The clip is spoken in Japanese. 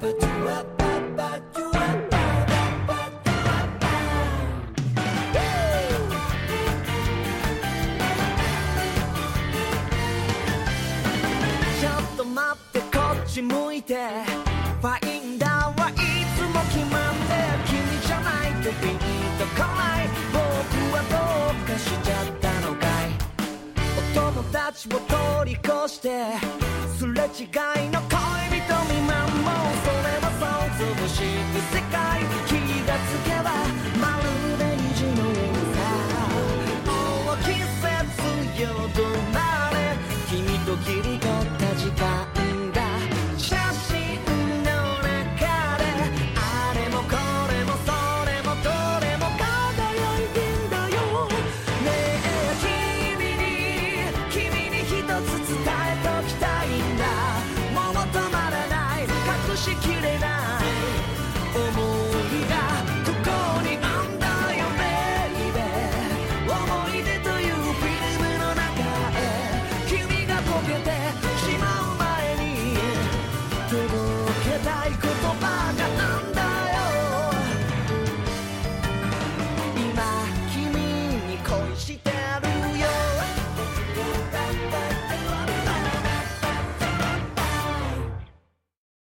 ちょっと待ってこっち向いて。ファインダーはいつも決まって君じゃないとピン。とこない僕はどうかしちゃったのかい。お友達を通り越してすれ違いのよどまれ君と切り取った時間が写真の中であれもこれもそれもどれも輝いてんだよ。ねえ君に君に一つ伝えときたいんだ。もう止まらない。隠しきれ